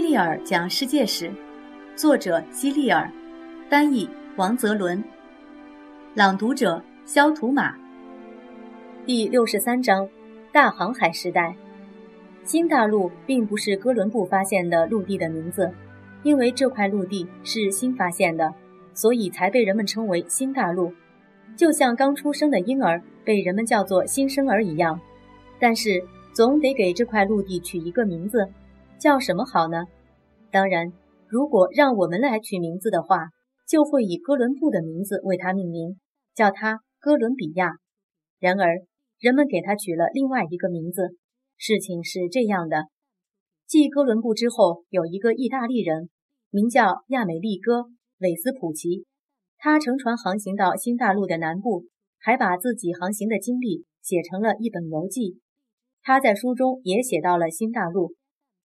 利尔讲世界史，作者希利尔，翻译王泽伦，朗读者肖图马。第六十三章：大航海时代。新大陆并不是哥伦布发现的陆地的名字，因为这块陆地是新发现的，所以才被人们称为新大陆，就像刚出生的婴儿被人们叫做新生儿一样。但是总得给这块陆地取一个名字。叫什么好呢？当然，如果让我们来取名字的话，就会以哥伦布的名字为他命名，叫他哥伦比亚。然而，人们给他取了另外一个名字。事情是这样的：继哥伦布之后，有一个意大利人，名叫亚美利哥·韦斯普奇。他乘船航行到新大陆的南部，还把自己航行的经历写成了一本游记。他在书中也写到了新大陆。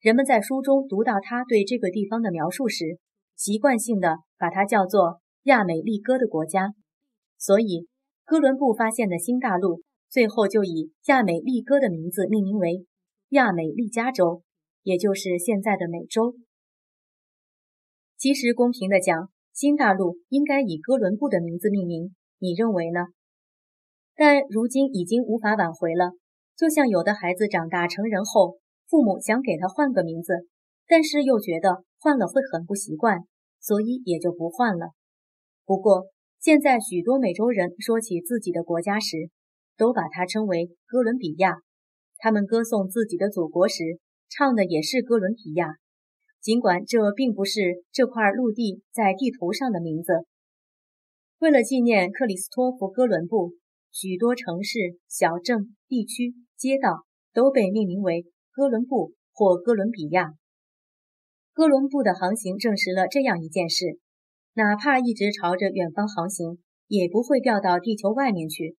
人们在书中读到他对这个地方的描述时，习惯性的把它叫做亚美利哥的国家，所以哥伦布发现的新大陆最后就以亚美利哥的名字命名为亚美利加州，也就是现在的美洲。其实公平的讲，新大陆应该以哥伦布的名字命名，你认为呢？但如今已经无法挽回了，就像有的孩子长大成人后。父母想给他换个名字，但是又觉得换了会很不习惯，所以也就不换了。不过，现在许多美洲人说起自己的国家时，都把它称为哥伦比亚。他们歌颂自己的祖国时，唱的也是哥伦比亚，尽管这并不是这块陆地在地图上的名字。为了纪念克里斯托弗·哥伦布，许多城市、小镇、地区、街道都被命名为。哥伦布或哥伦比亚，哥伦布的航行证实了这样一件事：哪怕一直朝着远方航行，也不会掉到地球外面去，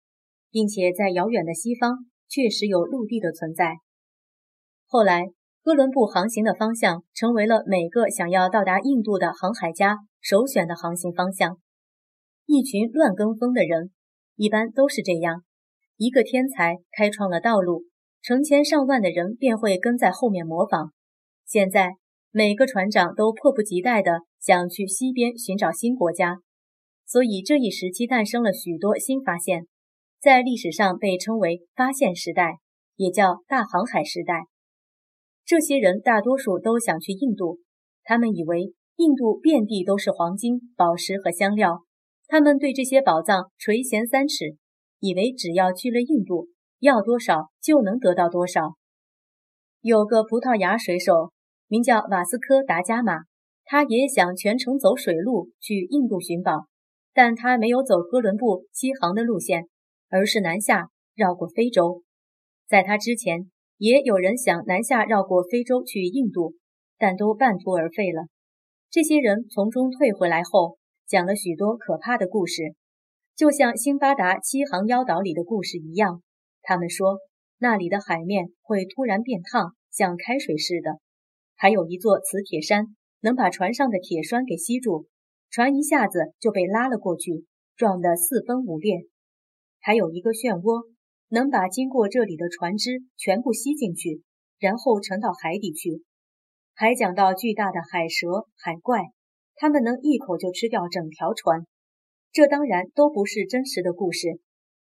并且在遥远的西方确实有陆地的存在。后来，哥伦布航行的方向成为了每个想要到达印度的航海家首选的航行方向。一群乱跟风的人，一般都是这样：一个天才开创了道路。成千上万的人便会跟在后面模仿。现在，每个船长都迫不及待地想去西边寻找新国家，所以这一时期诞生了许多新发现，在历史上被称为发现时代，也叫大航海时代。这些人大多数都想去印度，他们以为印度遍地都是黄金、宝石和香料，他们对这些宝藏垂涎三尺，以为只要去了印度。要多少就能得到多少。有个葡萄牙水手名叫瓦斯科·达伽马，他也想全程走水路去印度寻宝，但他没有走哥伦布西航的路线，而是南下绕过非洲。在他之前，也有人想南下绕过非洲去印度，但都半途而废了。这些人从中退回来后，讲了许多可怕的故事，就像辛巴达七航妖岛里的故事一样。他们说，那里的海面会突然变烫，像开水似的。还有一座磁铁山，能把船上的铁栓给吸住，船一下子就被拉了过去，撞得四分五裂。还有一个漩涡，能把经过这里的船只全部吸进去，然后沉到海底去。还讲到巨大的海蛇、海怪，它们能一口就吃掉整条船。这当然都不是真实的故事，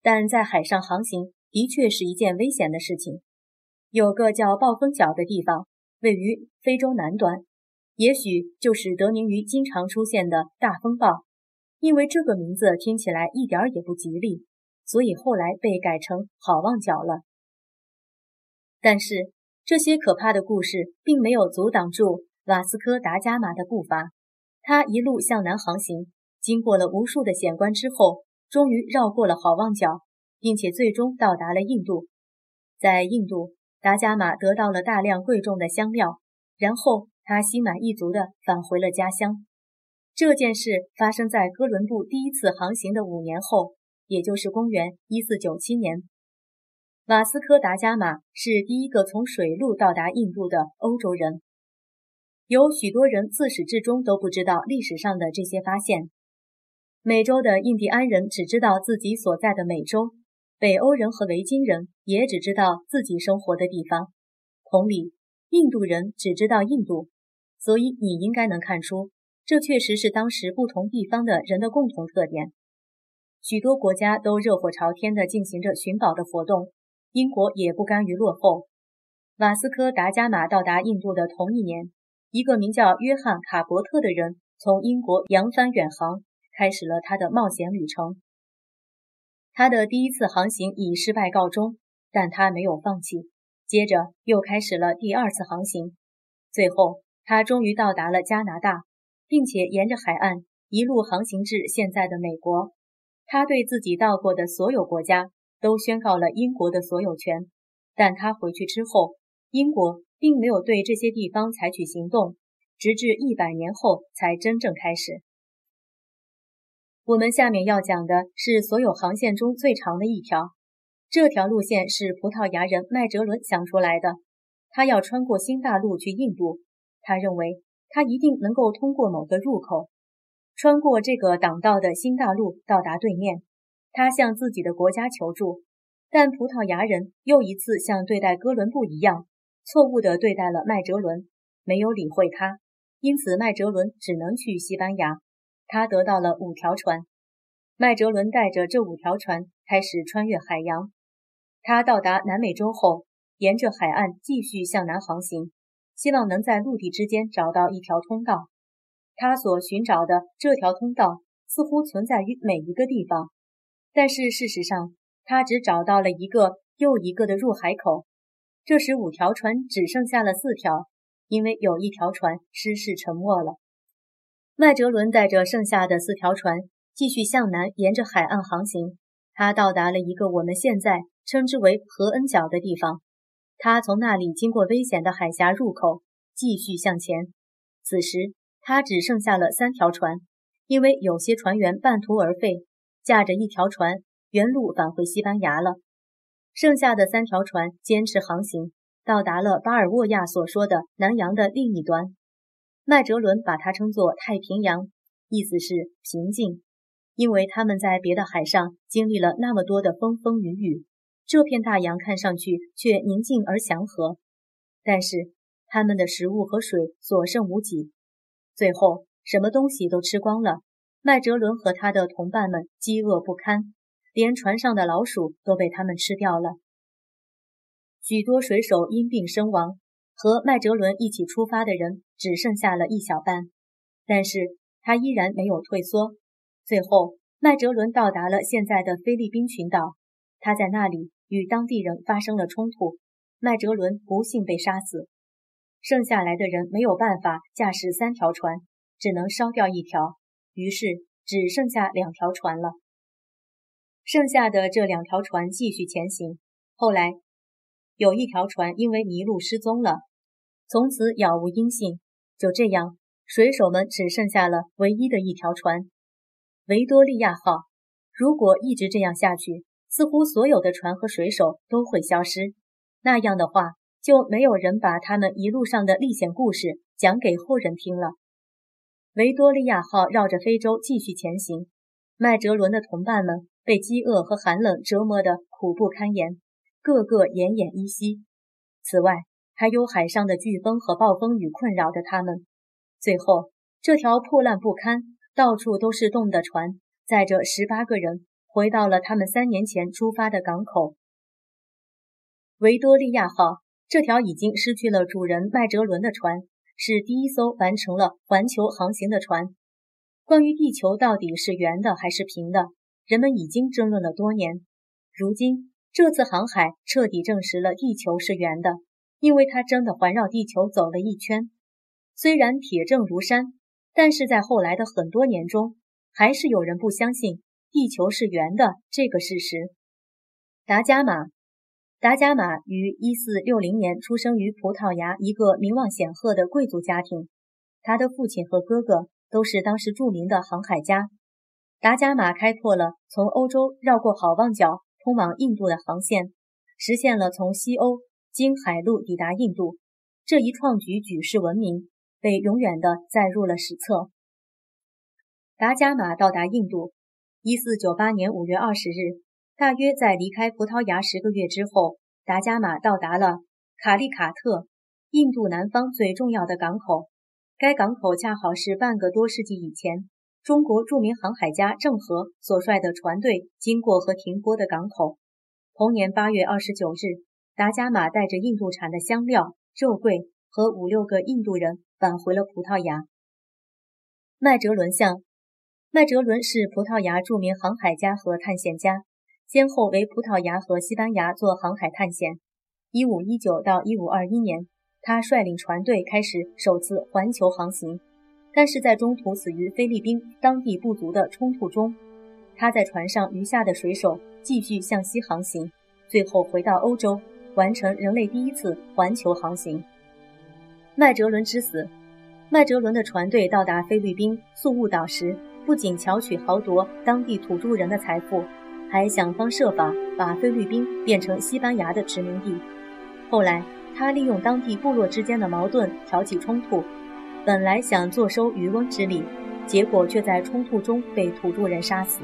但在海上航行。的确是一件危险的事情。有个叫暴风角的地方，位于非洲南端，也许就是得名于经常出现的大风暴。因为这个名字听起来一点儿也不吉利，所以后来被改成好望角了。但是这些可怕的故事并没有阻挡住瓦斯科·达伽马的步伐。他一路向南航行，经过了无数的险关之后，终于绕过了好望角。并且最终到达了印度，在印度，达伽马得到了大量贵重的香料，然后他心满意足地返回了家乡。这件事发生在哥伦布第一次航行的五年后，也就是公元一四九七年。瓦斯科·达伽马是第一个从水路到达印度的欧洲人。有许多人自始至终都不知道历史上的这些发现。美洲的印第安人只知道自己所在的美洲。北欧人和维京人也只知道自己生活的地方，同理，印度人只知道印度，所以你应该能看出，这确实是当时不同地方的人的共同特点。许多国家都热火朝天地进行着寻宝的活动，英国也不甘于落后。瓦斯科·达伽马到达印度的同一年，一个名叫约翰·卡伯特的人从英国扬帆远航，开始了他的冒险旅程。他的第一次航行以失败告终，但他没有放弃，接着又开始了第二次航行。最后，他终于到达了加拿大，并且沿着海岸一路航行至现在的美国。他对自己到过的所有国家都宣告了英国的所有权，但他回去之后，英国并没有对这些地方采取行动，直至一百年后才真正开始。我们下面要讲的是所有航线中最长的一条。这条路线是葡萄牙人麦哲伦想出来的。他要穿过新大陆去印度，他认为他一定能够通过某个入口，穿过这个挡道的新大陆到达对面。他向自己的国家求助，但葡萄牙人又一次像对待哥伦布一样，错误地对待了麦哲伦，没有理会他。因此，麦哲伦只能去西班牙。他得到了五条船，麦哲伦带着这五条船开始穿越海洋。他到达南美洲后，沿着海岸继续向南航行，希望能在陆地之间找到一条通道。他所寻找的这条通道似乎存在于每一个地方，但是事实上，他只找到了一个又一个的入海口。这时，五条船只剩下了四条，因为有一条船失事沉没了。麦哲伦带着剩下的四条船继续向南，沿着海岸航行。他到达了一个我们现在称之为何恩角的地方。他从那里经过危险的海峡入口，继续向前。此时他只剩下了三条船，因为有些船员半途而废，驾着一条船原路返回西班牙了。剩下的三条船坚持航行，到达了巴尔沃亚所说的南洋的另一端。麦哲伦把它称作太平洋，意思是平静，因为他们在别的海上经历了那么多的风风雨雨，这片大洋看上去却宁静而祥和。但是他们的食物和水所剩无几，最后什么东西都吃光了。麦哲伦和他的同伴们饥饿不堪，连船上的老鼠都被他们吃掉了。许多水手因病身亡。和麦哲伦一起出发的人只剩下了一小半，但是他依然没有退缩。最后，麦哲伦到达了现在的菲律宾群岛，他在那里与当地人发生了冲突，麦哲伦不幸被杀死。剩下来的人没有办法驾驶三条船，只能烧掉一条，于是只剩下两条船了。剩下的这两条船继续前行，后来。有一条船因为迷路失踪了，从此杳无音信。就这样，水手们只剩下了唯一的一条船——维多利亚号。如果一直这样下去，似乎所有的船和水手都会消失。那样的话，就没有人把他们一路上的历险故事讲给后人听了。维多利亚号绕着非洲继续前行，麦哲伦的同伴们被饥饿和寒冷折磨得苦不堪言。个个奄奄一息。此外，还有海上的飓风和暴风雨困扰着他们。最后，这条破烂不堪、到处都是洞的船，载着十八个人回到了他们三年前出发的港口——维多利亚号。这条已经失去了主人麦哲伦的船，是第一艘完成了环球航行的船。关于地球到底是圆的还是平的，人们已经争论了多年。如今，这次航海彻底证实了地球是圆的，因为它真的环绕地球走了一圈。虽然铁证如山，但是在后来的很多年中，还是有人不相信地球是圆的这个事实。达伽马，达伽马于1460年出生于葡萄牙一个名望显赫的贵族家庭，他的父亲和哥哥都是当时著名的航海家。达伽马开拓了从欧洲绕过好望角。通往印度的航线，实现了从西欧经海路抵达印度这一创举，举世闻名，被永远的载入了史册。达伽马到达印度，一四九八年五月二十日，大约在离开葡萄牙十个月之后，达伽马到达了卡利卡特，印度南方最重要的港口。该港口恰好是半个多世纪以前中国著名航海家郑和所率的船队经过和停泊的港口。同年八月二十九日，达伽马带着印度产的香料、肉桂和五六个印度人返回了葡萄牙。麦哲伦像，麦哲伦是葡萄牙著名航海家和探险家，先后为葡萄牙和西班牙做航海探险。一五一九到一五二一年。他率领船队开始首次环球航行，但是在中途死于菲律宾当地部族的冲突中。他在船上余下的水手继续向西航行，最后回到欧洲，完成人类第一次环球航行。麦哲伦之死，麦哲伦的船队到达菲律宾宿务岛时，不仅巧取豪夺当地土著人的财富，还想方设法把菲律宾变成西班牙的殖民地。后来。他利用当地部落之间的矛盾挑起冲突，本来想坐收渔翁之利，结果却在冲突中被土著人杀死。